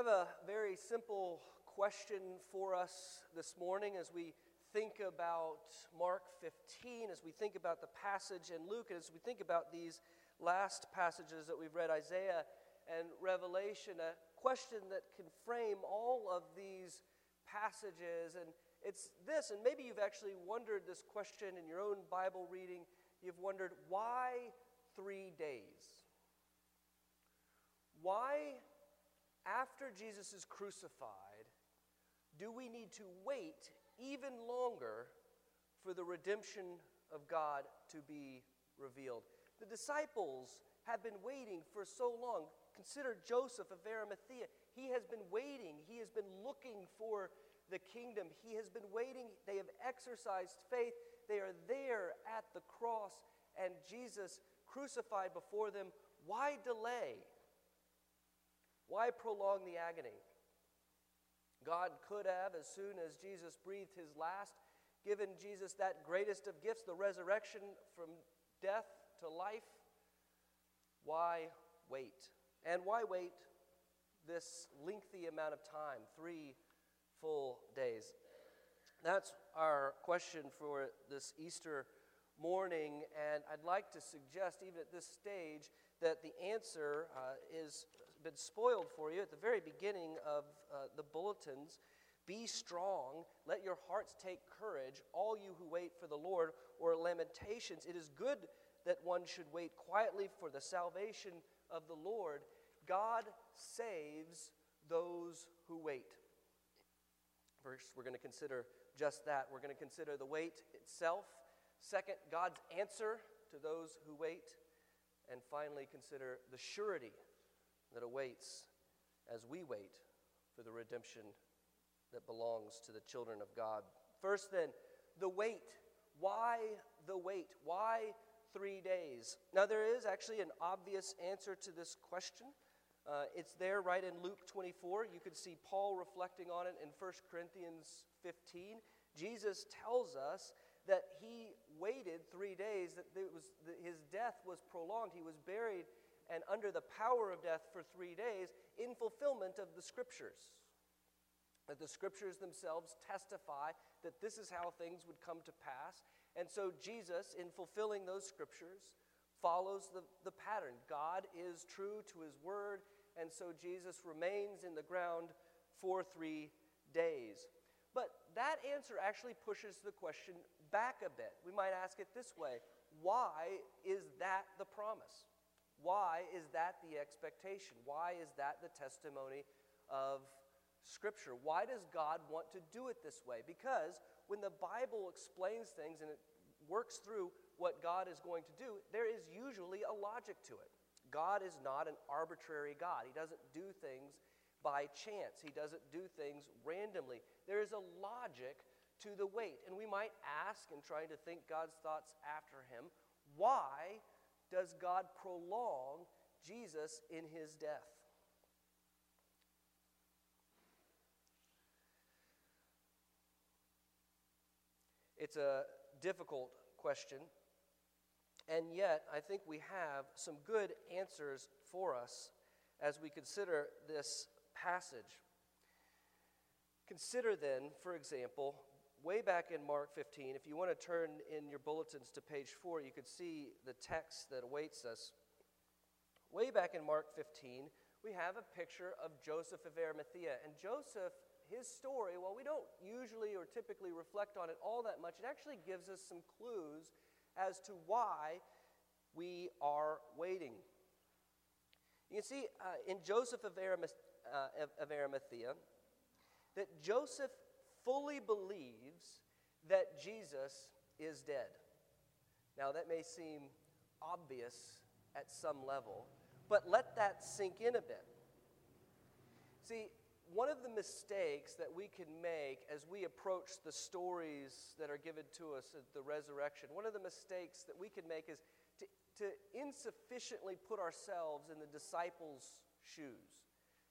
have a very simple question for us this morning as we think about Mark 15, as we think about the passage in Luke, and as we think about these last passages that we've read, Isaiah and Revelation, a question that can frame all of these passages. And it's this, and maybe you've actually wondered this question in your own Bible reading. You've wondered, why three days? Why, after Jesus is crucified, do we need to wait even longer for the redemption of God to be revealed? The disciples have been waiting for so long. Consider Joseph of Arimathea. He has been waiting, he has been looking for the kingdom. He has been waiting. They have exercised faith. They are there at the cross, and Jesus crucified before them. Why delay? Why prolong the agony? God could have, as soon as Jesus breathed his last, given Jesus that greatest of gifts, the resurrection from death to life. Why wait? And why wait this lengthy amount of time, three full days? That's our question for this Easter morning, and I'd like to suggest, even at this stage, that the answer uh, is been spoiled for you at the very beginning of uh, the bulletins. Be strong, let your hearts take courage, all you who wait for the Lord, or Lamentations. It is good that one should wait quietly for the salvation of the Lord. God saves those who wait. First, we're going to consider just that. We're going to consider the wait itself. Second, God's answer to those who wait. And finally, consider the surety that awaits as we wait for the redemption that belongs to the children of God. First, then, the wait. Why the wait? Why three days? Now, there is actually an obvious answer to this question. Uh, it's there right in Luke 24. You can see Paul reflecting on it in 1 Corinthians 15. Jesus tells us that he waited three days, that, was, that his death was prolonged. He was buried and under the power of death for three days in fulfillment of the scriptures. That the scriptures themselves testify that this is how things would come to pass. And so Jesus, in fulfilling those scriptures, follows the, the pattern. God is true to his word, and so Jesus remains in the ground for three days. But that answer actually pushes the question back a bit. We might ask it this way Why is that the promise? Why is that the expectation? Why is that the testimony of Scripture? Why does God want to do it this way? Because when the Bible explains things and it works through what God is going to do, there is usually a logic to it. God is not an arbitrary God. He doesn't do things by chance, He doesn't do things randomly. There is a logic to the wait. And we might ask, in trying to think God's thoughts after Him, why does God prolong Jesus in his death? It's a difficult question, and yet I think we have some good answers for us as we consider this passage. Consider then, for example, way back in Mark 15, if you want to turn in your bulletins to page 4, you could see the text that awaits us. Way back in Mark 15, we have a picture of Joseph of Arimathea. And Joseph, his story, while we don't usually or typically reflect on it all that much, it actually gives us some clues as to why we are waiting. You can see uh, in Joseph of, uh, of Arimathea that Joseph fully believes that Jesus is dead. Now, that may seem obvious at some level, but let that sink in a bit. See, one of the mistakes that we can make as we approach the stories that are given to us at the resurrection, one of the mistakes that we can make is to, to insufficiently put ourselves in the disciples' shoes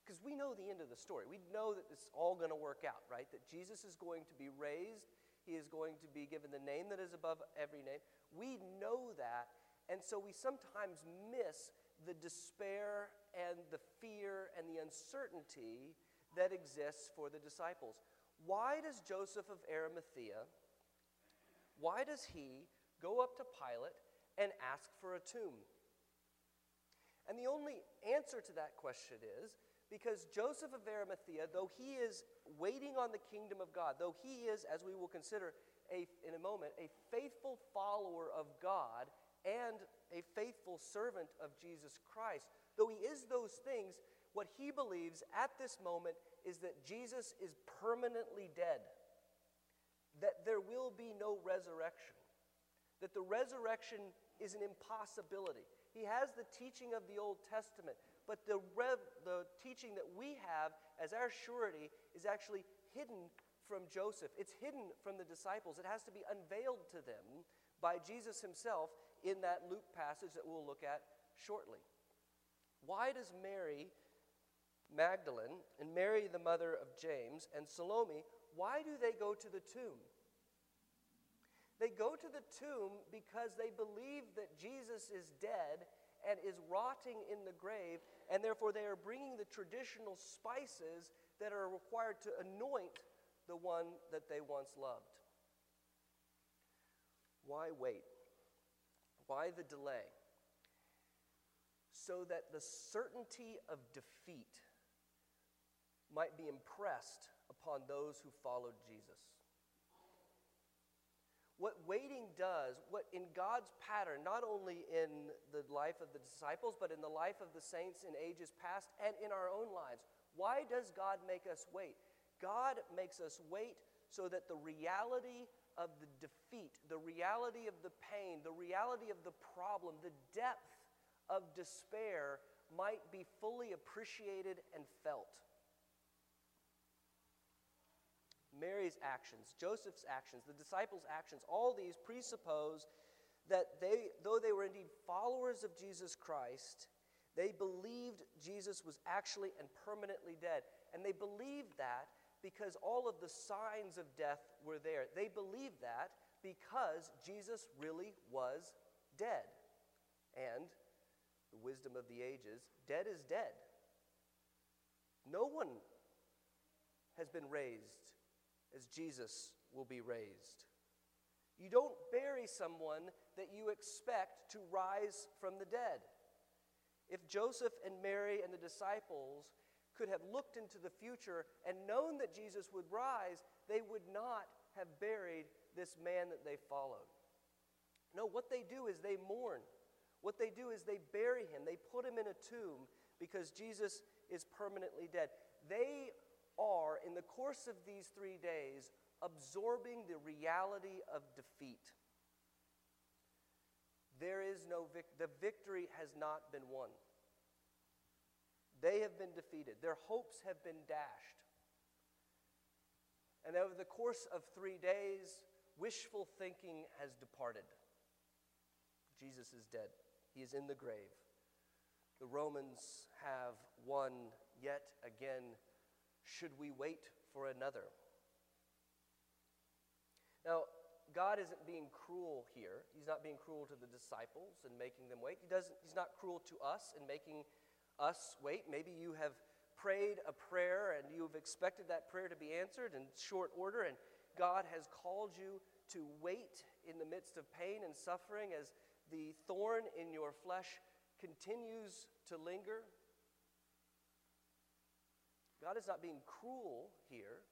because we know the end of the story. We know that it's all going to work out, right? That Jesus is going to be raised, he is going to be given the name that is above every name. We know that, and so we sometimes miss the despair and the fear and the uncertainty that exists for the disciples. Why does Joseph of Arimathea, why does he go up to Pilate and ask for a tomb? And the only answer to that question is because Joseph of Arimathea, though he is waiting on the kingdom of God, though he is, as we will consider a, in a moment, a faithful follower of God and a faithful servant of Jesus Christ, though he is those things, what he believes at this moment is that Jesus is permanently dead, that there will be no resurrection, that the resurrection is an impossibility. He has the teaching of the Old Testament, but the, rev, the teaching that we have as our surety is actually hidden from Joseph. It's hidden from the disciples. It has to be unveiled to them by Jesus himself in that Luke passage that we'll look at shortly. Why does Mary Magdalene and Mary, the mother of James, and Salome, why do they go to the tomb? They go to the tomb because they believe that Jesus is dead and is rotting in the grave, and therefore they are bringing the traditional spices that are required to anoint the one that they once loved. Why wait? Why the delay? So that the certainty of defeat might be impressed upon those who followed Jesus. What waiting does, what in God's pattern, not only in the life of the disciples, but in the life of the saints in ages past and in our own lives, why does God make us wait? God makes us wait so that the reality of the defeat, the reality of the pain, the reality of the problem, the depth of despair might be fully appreciated and felt. Mary's actions, Joseph's actions, the disciples' actions, all these presuppose that they, though they were indeed followers of Jesus Christ, they believed Jesus was actually and permanently dead. And they believed that because all of the signs of death were there. They believed that because Jesus really was dead. And the wisdom of the ages dead is dead. No one has been raised as Jesus will be raised. You don't bury someone that you expect to rise from the dead. If Joseph and Mary and the disciples could have looked into the future and known that Jesus would rise, they would not have buried this man that they followed. No, what they do is they mourn. What they do is they bury him. They put him in a tomb because Jesus is permanently dead. They are, in the course of these three days, absorbing the reality of defeat. There is no vic- the victory has not been won. They have been defeated. Their hopes have been dashed. And over the course of three days, wishful thinking has departed. Jesus is dead. He is in the grave. The Romans have won yet again should we wait for another? Now, God isn't being cruel here. He's not being cruel to the disciples and making them wait. He doesn't, he's not cruel to us and making us wait. Maybe you have prayed a prayer and you've expected that prayer to be answered in short order, and God has called you to wait in the midst of pain and suffering as the thorn in your flesh continues to linger. God is not being cruel here.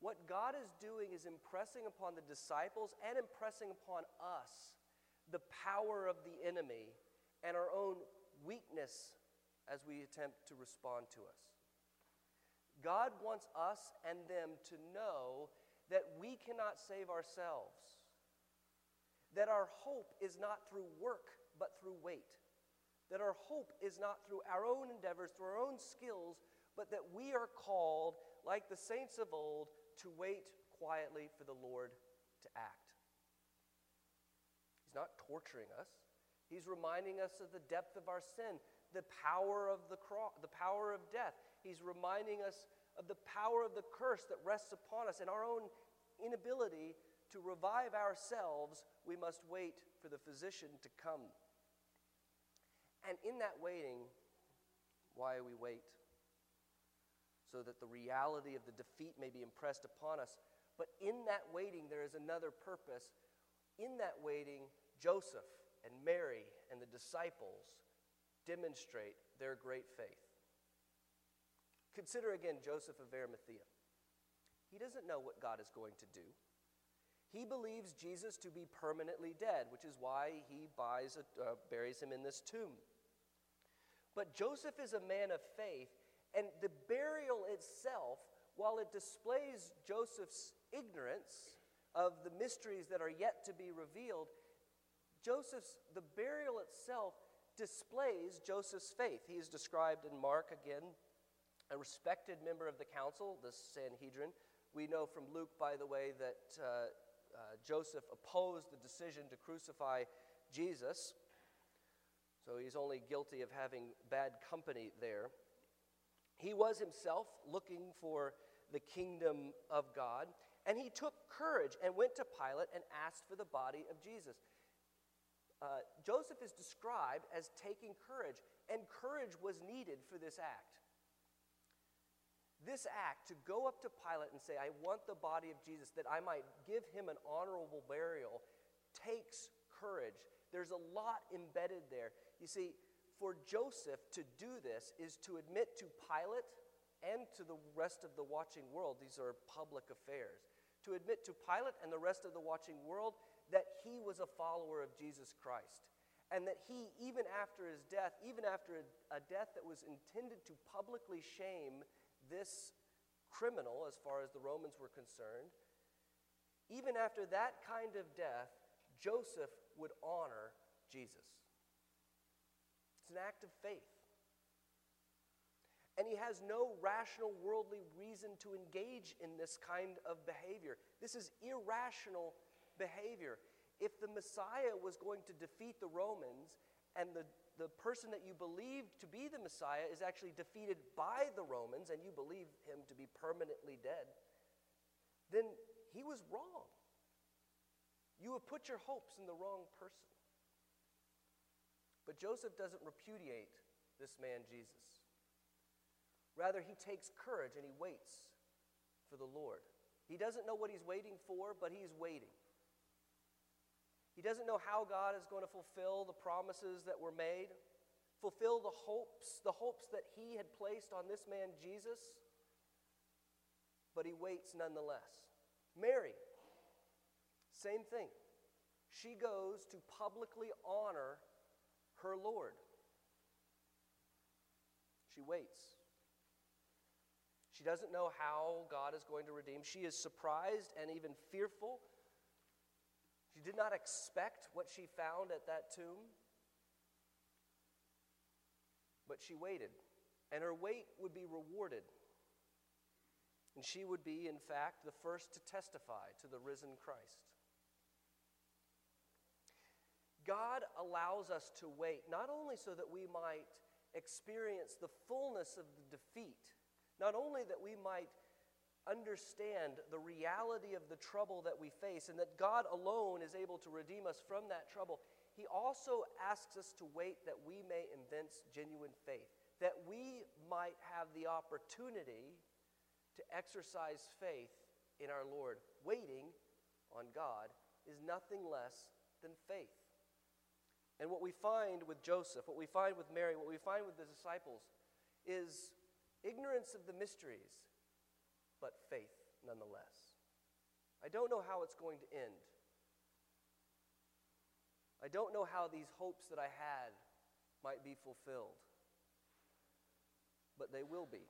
What God is doing is impressing upon the disciples and impressing upon us the power of the enemy and our own weakness as we attempt to respond to us. God wants us and them to know that we cannot save ourselves, that our hope is not through work, but through wait, that our hope is not through our own endeavors, through our own skills, but that we are called, like the saints of old, to wait quietly for the Lord to act. He's not torturing us. He's reminding us of the depth of our sin, the power of the cross, the power of death. He's reminding us of the power of the curse that rests upon us and our own inability to revive ourselves. We must wait for the physician to come. And in that waiting, why we wait? So that the reality of the defeat may be impressed upon us. But in that waiting, there is another purpose. In that waiting, Joseph and Mary and the disciples demonstrate their great faith. Consider again Joseph of Arimathea. He doesn't know what God is going to do. He believes Jesus to be permanently dead, which is why he buys a, uh, buries him in this tomb. But Joseph is a man of faith, and the burial itself, while it displays Joseph's ignorance of the mysteries that are yet to be revealed, Joseph's the burial itself displays Joseph's faith. He is described in Mark again, a respected member of the council, the Sanhedrin. We know from Luke, by the way, that uh, uh, Joseph opposed the decision to crucify Jesus. So he's only guilty of having bad company there. He was himself looking for the kingdom of God, and he took courage and went to Pilate and asked for the body of Jesus. Uh, Joseph is described as taking courage, and courage was needed for this act. This act, to go up to Pilate and say, I want the body of Jesus that I might give him an honorable burial, takes courage. There's a lot embedded there. You see, for Joseph to do this is to admit to Pilate and to the rest of the watching world, these are public affairs, to admit to Pilate and the rest of the watching world that he was a follower of Jesus Christ. And that he, even after his death, even after a, a death that was intended to publicly shame this criminal, as far as the Romans were concerned, even after that kind of death, Joseph would honor Jesus. It's an act of faith. And he has no rational worldly reason to engage in this kind of behavior. This is irrational behavior. If the Messiah was going to defeat the Romans and the the person that you believe to be the Messiah is actually defeated by the Romans and you believe him to be permanently dead, then he was wrong. You have put your hopes in the wrong person. But Joseph doesn't repudiate this man, Jesus. Rather, he takes courage and he waits for the Lord. He doesn't know what he's waiting for, but he's waiting. He doesn't know how God is going to fulfill the promises that were made, fulfill the hopes, the hopes that he had placed on this man Jesus, but he waits nonetheless. Mary, same thing. She goes to publicly honor her Lord. She waits. She doesn't know how God is going to redeem. She is surprised and even fearful she did not expect what she found at that tomb, but she waited, and her wait would be rewarded. And she would be, in fact, the first to testify to the risen Christ. God allows us to wait not only so that we might experience the fullness of the defeat, not only that we might understand the reality of the trouble that we face and that God alone is able to redeem us from that trouble, he also asks us to wait that we may evince genuine faith, that we might have the opportunity to exercise faith in our Lord. Waiting on God is nothing less than faith. And what we find with Joseph, what we find with Mary, what we find with the disciples is ignorance of the mysteries but faith nonetheless. I don't know how it's going to end. I don't know how these hopes that I had might be fulfilled, but they will be.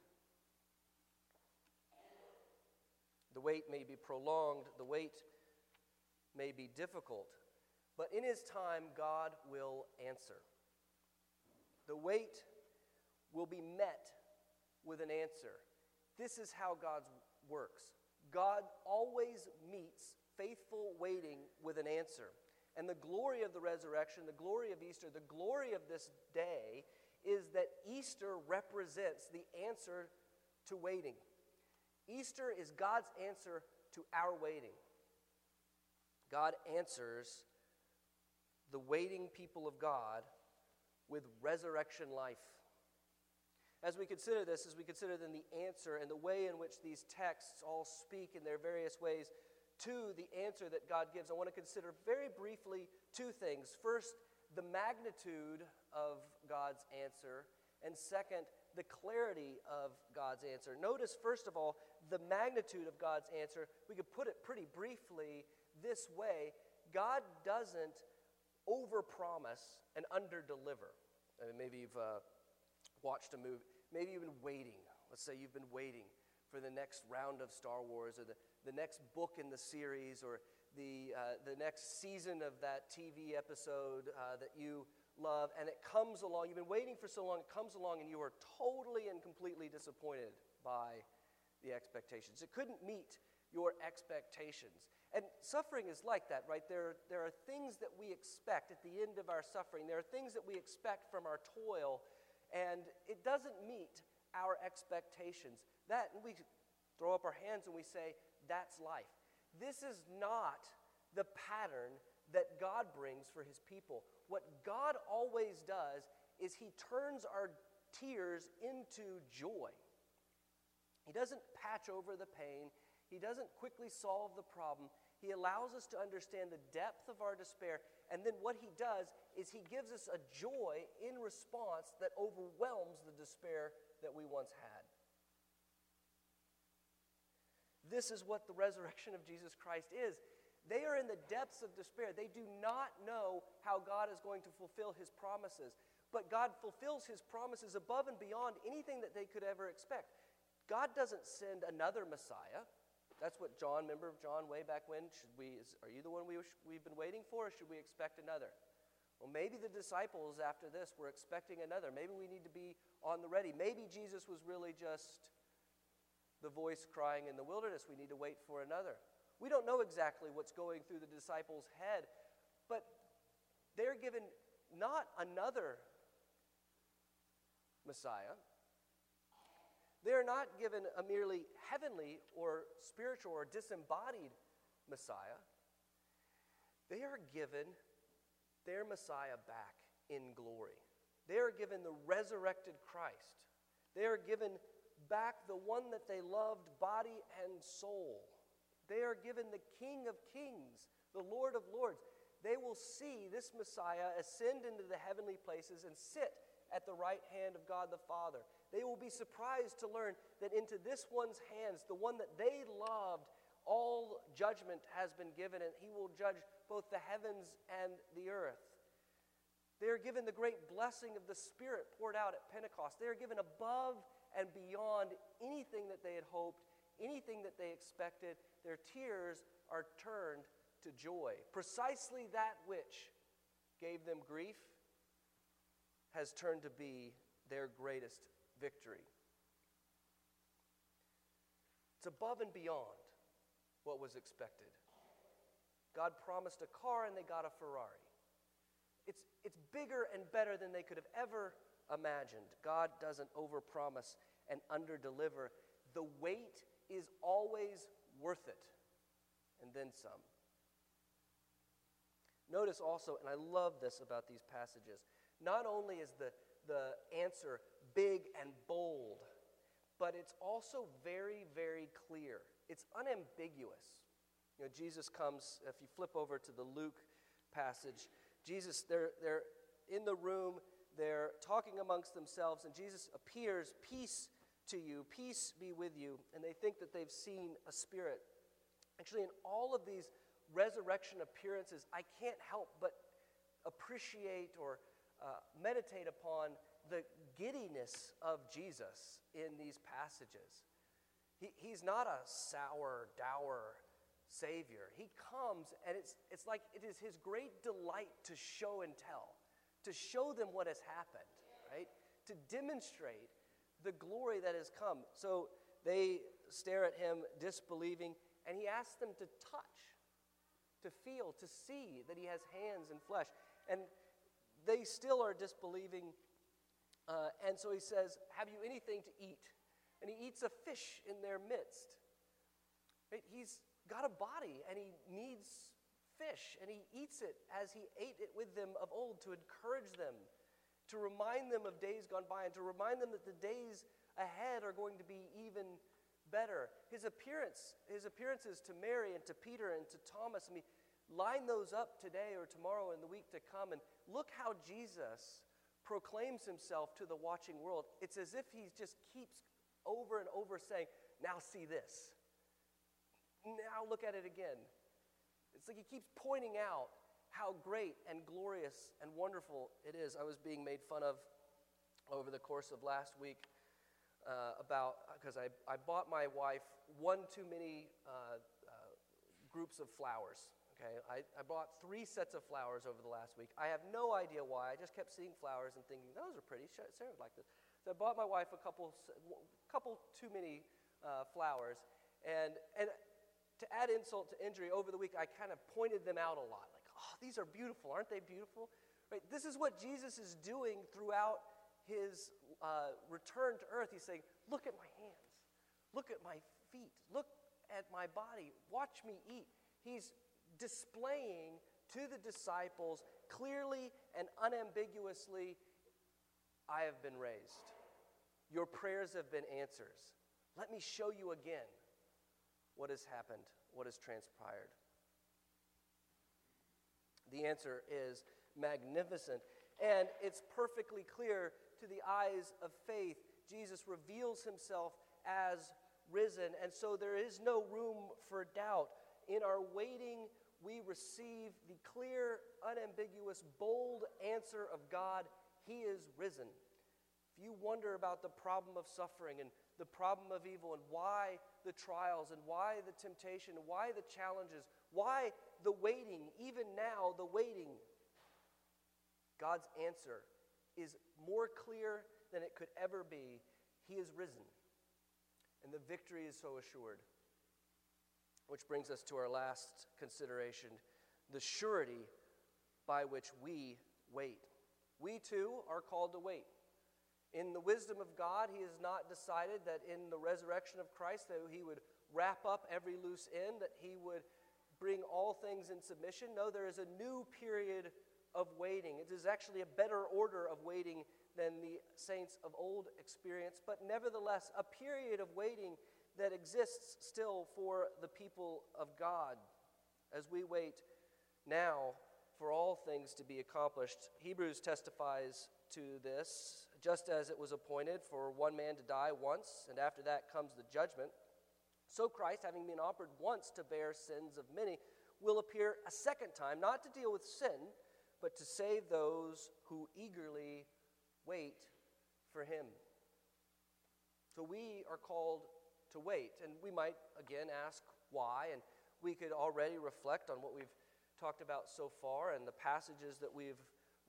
The wait may be prolonged, the wait may be difficult, but in His time, God will answer. The wait will be met with an answer. This is how God works. God always meets faithful waiting with an answer. And the glory of the resurrection, the glory of Easter, the glory of this day is that Easter represents the answer to waiting. Easter is God's answer to our waiting. God answers the waiting people of God with resurrection life. As we consider this, as we consider then the answer and the way in which these texts all speak in their various ways to the answer that God gives, I want to consider very briefly two things. First, the magnitude of God's answer, and second, the clarity of God's answer. Notice, first of all, the magnitude of God's answer. We could put it pretty briefly this way God doesn't overpromise and underdeliver. I mean, maybe you've uh, watched a movie, maybe you've been waiting. Let's say you've been waiting for the next round of Star Wars or the, the next book in the series or the, uh, the next season of that TV episode uh, that you love, and it comes along. You've been waiting for so long, it comes along, and you are totally and completely disappointed by the expectations. It couldn't meet your expectations. And suffering is like that, right? There, there are things that we expect at the end of our suffering. There are things that we expect from our toil, and it doesn't meet our expectations. That, and we throw up our hands and we say, that's life. This is not the pattern that God brings for his people. What God always does is he turns our tears into joy. He doesn't patch over the pain, he doesn't quickly solve the problem. He allows us to understand the depth of our despair. And then what he does is he gives us a joy in response that overwhelms the despair that we once had. This is what the resurrection of Jesus Christ is. They are in the depths of despair. They do not know how God is going to fulfill his promises. But God fulfills his promises above and beyond anything that they could ever expect. God doesn't send another Messiah. That's what John, member of John way back when? Should we, is, are you the one we, we've been waiting for, or should we expect another? Well, maybe the disciples after this were expecting another. Maybe we need to be on the ready. Maybe Jesus was really just the voice crying in the wilderness. We need to wait for another. We don't know exactly what's going through the disciples' head, but they're given not another Messiah, they are not given a merely heavenly or spiritual or disembodied Messiah. They are given their Messiah back in glory. They are given the resurrected Christ. They are given back the one that they loved, body and soul. They are given the King of kings, the Lord of lords. They will see this Messiah ascend into the heavenly places and sit at the right hand of God the Father. They will be surprised to learn that into this one's hands, the one that they loved, all judgment has been given, and he will judge both the heavens and the earth. They are given the great blessing of the Spirit poured out at Pentecost. They are given above and beyond anything that they had hoped, anything that they expected. Their tears are turned to joy. Precisely that which gave them grief has turned to be their greatest victory. It's above and beyond what was expected. God promised a car and they got a Ferrari. It's, it's bigger and better than they could have ever imagined. God doesn't overpromise and underdeliver. The wait is always worth it, and then some. Notice also, and I love this about these passages, not only is the, the answer big and bold, but it's also very, very clear. It's unambiguous. You know, Jesus comes, if you flip over to the Luke passage, Jesus, they're, they're in the room, they're talking amongst themselves, and Jesus appears, Peace to you, peace be with you. And they think that they've seen a spirit. Actually, in all of these resurrection appearances, I can't help but appreciate or uh, meditate upon the giddiness of Jesus in these passages. He, he's not a sour, dour Savior. He comes, and it's, it's like it is his great delight to show and tell, to show them what has happened, right? To demonstrate the glory that has come. So they stare at him, disbelieving, and he asks them to touch, to feel, to see that he has hands and flesh. And they still are disbelieving uh, and so he says, Have you anything to eat? And he eats a fish in their midst. Right? He's got a body and he needs fish, and he eats it as he ate it with them of old to encourage them to remind them of days gone by and to remind them that the days ahead are going to be even better. His appearance, his appearances to Mary and to Peter and to Thomas, I mean, line those up today or tomorrow and the week to come and look how Jesus proclaims himself to the watching world. It's as if he just keeps over and over saying, Now see this. Now look at it again. It's like he keeps pointing out how great and glorious and wonderful it is. I was being made fun of over the course of last week uh, about, because I, I bought my wife one too many uh, uh, groups of flowers. Okay, I, I bought three sets of flowers over the last week. I have no idea why. I just kept seeing flowers and thinking, those are pretty. Sarah would like this. So I bought my wife a couple, couple too many uh, flowers. And, and to add insult to injury, over the week I kind of pointed them out a lot. Like, oh, these are beautiful. Aren't they beautiful? Right? This is what Jesus is doing throughout his uh, return to earth. He's saying, Look at my hands. Look at my feet. Look at my body. Watch me eat. He's displaying to the disciples clearly and unambiguously I have been raised. Your prayers have been answers. Let me show you again what has happened, what has transpired. The answer is magnificent. And it's perfectly clear to the eyes of faith. Jesus reveals himself as risen. And so there is no room for doubt. In our waiting, we receive the clear, unambiguous, bold answer of God He is risen. If you wonder about the problem of suffering and the problem of evil and why the trials and why the temptation and why the challenges, why the waiting, even now, the waiting. God's answer is more clear than it could ever be. He is risen, and the victory is so assured. Which brings us to our last consideration the surety by which we wait. We too are called to wait. In the wisdom of God, He has not decided that in the resurrection of Christ that He would wrap up every loose end, that He would bring all things in submission. No, there is a new period of waiting. It is actually a better order of waiting than the saints of old experienced, but nevertheless, a period of waiting that exists still for the people of God as we wait now for all things to be accomplished. Hebrews testifies to this, just as it was appointed for one man to die once, and after that comes the judgment. So Christ, having been offered once to bear sins of many, will appear a second time, not to deal with sin, but to save those who eagerly wait for him. So we are called to wait. And we might again ask why, and we could already reflect on what we've talked about so far and the passages that we've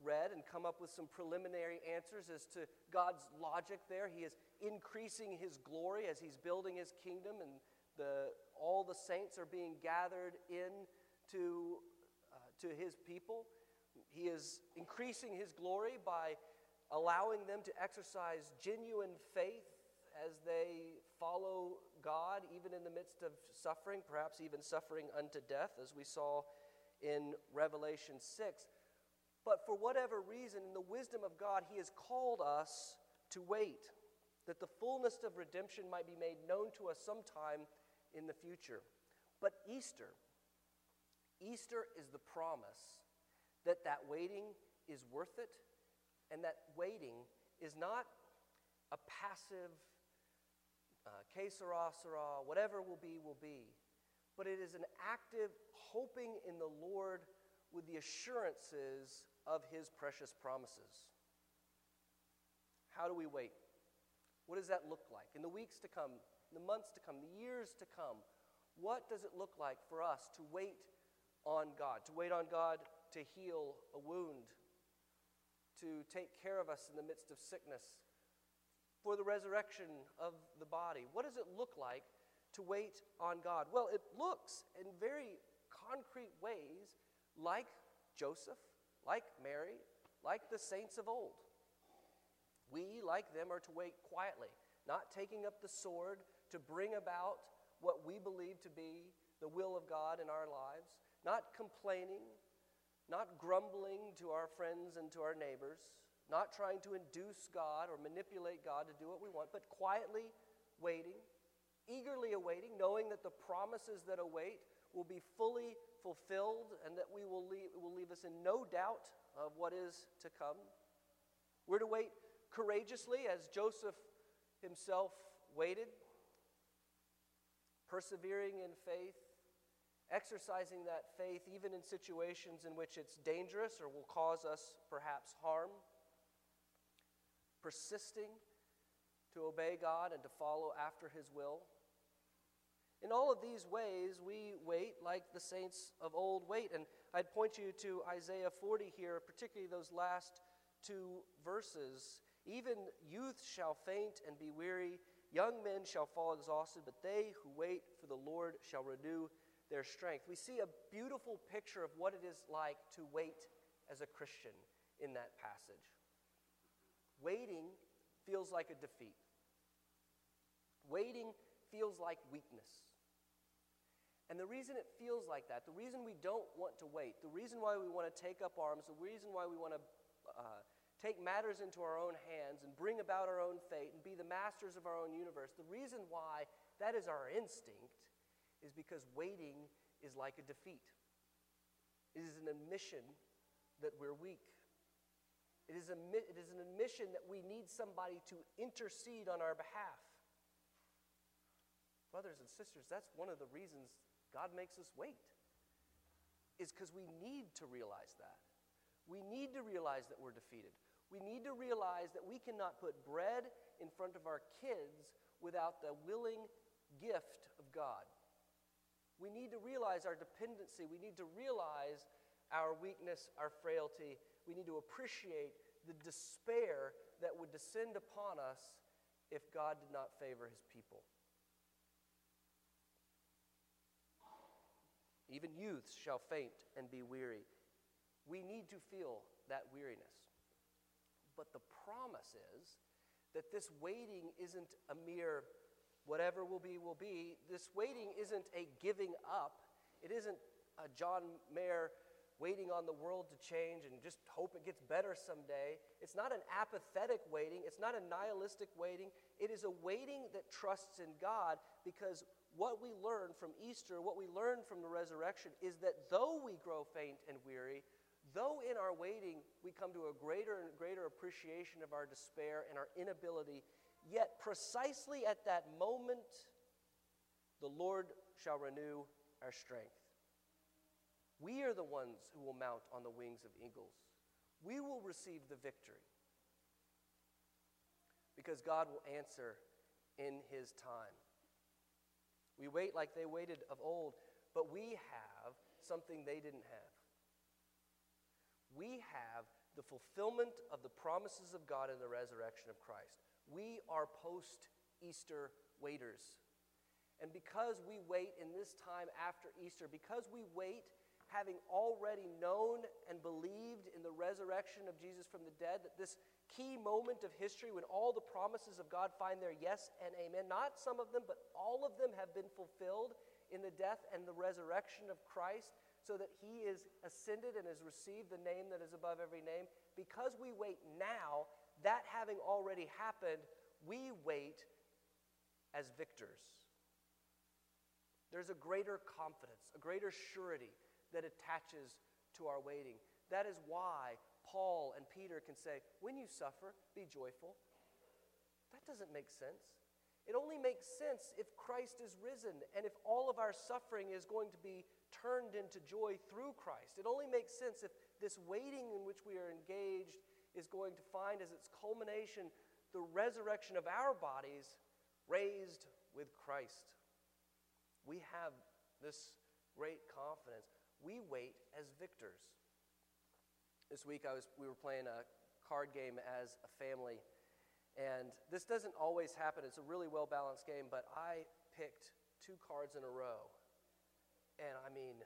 read and come up with some preliminary answers as to God's logic there. He is increasing his glory as he's building his kingdom and the, all the saints are being gathered in to, uh, to his people. He is increasing his glory by allowing them to exercise genuine faith as they follow God, even in the midst of suffering, perhaps even suffering unto death, as we saw in Revelation 6. But for whatever reason, in the wisdom of God, He has called us to wait, that the fullness of redemption might be made known to us sometime in the future. But Easter, Easter is the promise that that waiting is worth it, and that waiting is not a passive que sera, whatever will be, will be. But it is an active hoping in the Lord with the assurances of his precious promises. How do we wait? What does that look like? In the weeks to come, the months to come, the years to come, what does it look like for us to wait on God? To wait on God to heal a wound, to take care of us in the midst of sickness, for the resurrection of the body? What does it look like to wait on God? Well, it looks in very concrete ways like Joseph, like Mary, like the saints of old. We, like them, are to wait quietly, not taking up the sword to bring about what we believe to be the will of God in our lives, not complaining, not grumbling to our friends and to our neighbors, not trying to induce God or manipulate God to do what we want, but quietly waiting, eagerly awaiting, knowing that the promises that await will be fully fulfilled and that we will leave, will leave us in no doubt of what is to come. We're to wait courageously as Joseph himself waited, persevering in faith, exercising that faith even in situations in which it's dangerous or will cause us perhaps harm persisting to obey God and to follow after His will. In all of these ways, we wait like the saints of old wait. And I'd point you to Isaiah 40 here, particularly those last two verses. Even youth shall faint and be weary, young men shall fall exhausted, but they who wait for the Lord shall renew their strength. We see a beautiful picture of what it is like to wait as a Christian in that passage. Waiting feels like a defeat. Waiting feels like weakness. And the reason it feels like that, the reason we don't want to wait, the reason why we want to take up arms, the reason why we want to uh, take matters into our own hands and bring about our own fate and be the masters of our own universe, the reason why that is our instinct is because waiting is like a defeat. It is an admission that we're weak. It is, a, it is an admission that we need somebody to intercede on our behalf. Brothers and sisters, that's one of the reasons God makes us wait, is because we need to realize that. We need to realize that we're defeated. We need to realize that we cannot put bread in front of our kids without the willing gift of God. We need to realize our dependency. We need to realize our weakness, our frailty, we need to appreciate the despair that would descend upon us if God did not favor his people. Even youths shall faint and be weary. We need to feel that weariness. But the promise is that this waiting isn't a mere whatever will be, will be. This waiting isn't a giving up. It isn't a John Mayer waiting on the world to change and just hope it gets better someday. It's not an apathetic waiting, it's not a nihilistic waiting. It is a waiting that trusts in God because what we learn from Easter, what we learn from the resurrection, is that though we grow faint and weary, though in our waiting we come to a greater and greater appreciation of our despair and our inability, yet precisely at that moment, the Lord shall renew our strength. We are the ones who will mount on the wings of eagles. We will receive the victory because God will answer in His time. We wait like they waited of old, but we have something they didn't have. We have the fulfillment of the promises of God in the resurrection of Christ. We are post Easter waiters. And because we wait in this time after Easter, because we wait having already known and believed in the resurrection of Jesus from the dead, that this key moment of history when all the promises of God find their yes and amen, not some of them, but all of them have been fulfilled in the death and the resurrection of Christ, so that he is ascended and has received the name that is above every name. Because we wait now, that having already happened, we wait as victors. There's a greater confidence, a greater surety that attaches to our waiting. That is why Paul and Peter can say, when you suffer, be joyful. That doesn't make sense. It only makes sense if Christ is risen and if all of our suffering is going to be turned into joy through Christ. It only makes sense if this waiting in which we are engaged is going to find as its culmination the resurrection of our bodies raised with Christ. We have this great confidence we wait as victors. This week I was, we were playing a card game as a family, and this doesn't always happen. It's a really well balanced game, but I picked two cards in a row. And I mean,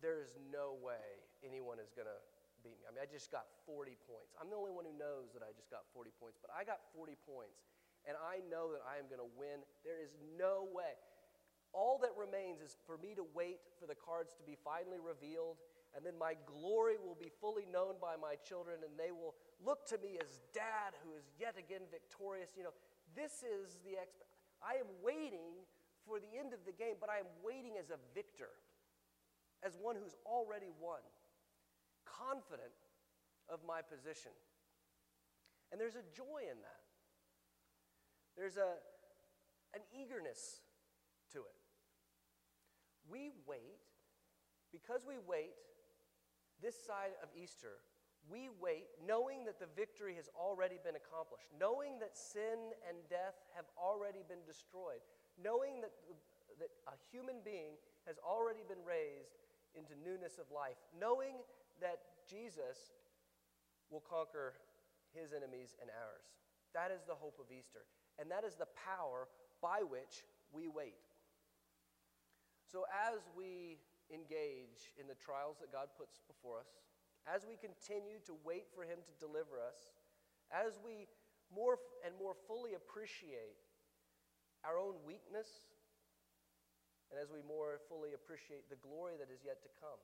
there's no way anyone is going to beat me. I mean, I just got 40 points. I'm the only one who knows that I just got 40 points, but I got 40 points, and I know that I am going to win. There is no way all that remains is for me to wait for the cards to be finally revealed and then my glory will be fully known by my children, and they will look to me as dad who is yet again victorious. You know, this is the exp- I am waiting for the end of the game, but I am waiting as a victor, as one who's already won, confident of my position. And there's a joy in that. There's a, an eagerness to it. We wait, because we wait this side of Easter, we wait knowing that the victory has already been accomplished, knowing that sin and death have already been destroyed, knowing that, that a human being has already been raised into newness of life, knowing that Jesus will conquer his enemies and ours. That is the hope of Easter, and that is the power by which we wait. So, as we engage in the trials that God puts before us, as we continue to wait for Him to deliver us, as we more and more fully appreciate our own weakness, and as we more fully appreciate the glory that is yet to come,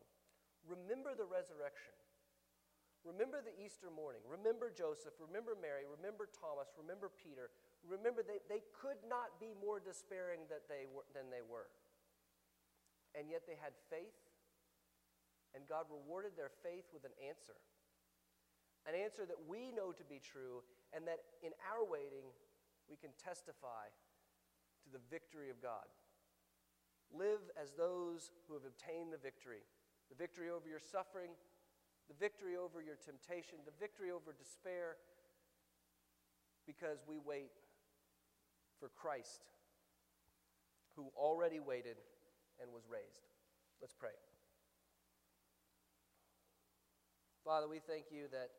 remember the resurrection. Remember the Easter morning. Remember Joseph. Remember Mary. Remember Thomas. Remember Peter. Remember they, they could not be more despairing that they were, than they were. And yet they had faith, and God rewarded their faith with an answer. An answer that we know to be true, and that in our waiting, we can testify to the victory of God. Live as those who have obtained the victory the victory over your suffering, the victory over your temptation, the victory over despair, because we wait for Christ, who already waited and was raised. Let's pray. Father, we thank you that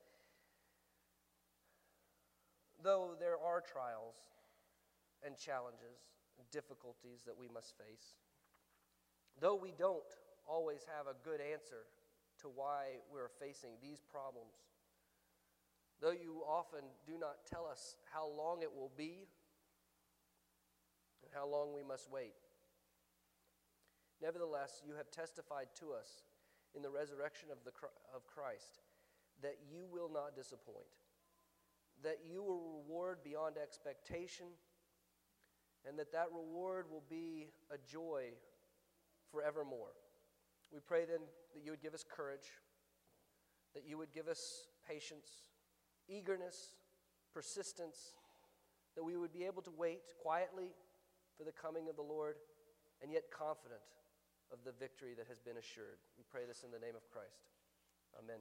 though there are trials and challenges and difficulties that we must face, though we don't always have a good answer to why we're facing these problems, though you often do not tell us how long it will be and how long we must wait. Nevertheless, you have testified to us in the resurrection of, the, of Christ that you will not disappoint, that you will reward beyond expectation, and that that reward will be a joy forevermore. We pray then that you would give us courage, that you would give us patience, eagerness, persistence, that we would be able to wait quietly for the coming of the Lord and yet confident of the victory that has been assured. We pray this in the name of Christ. Amen.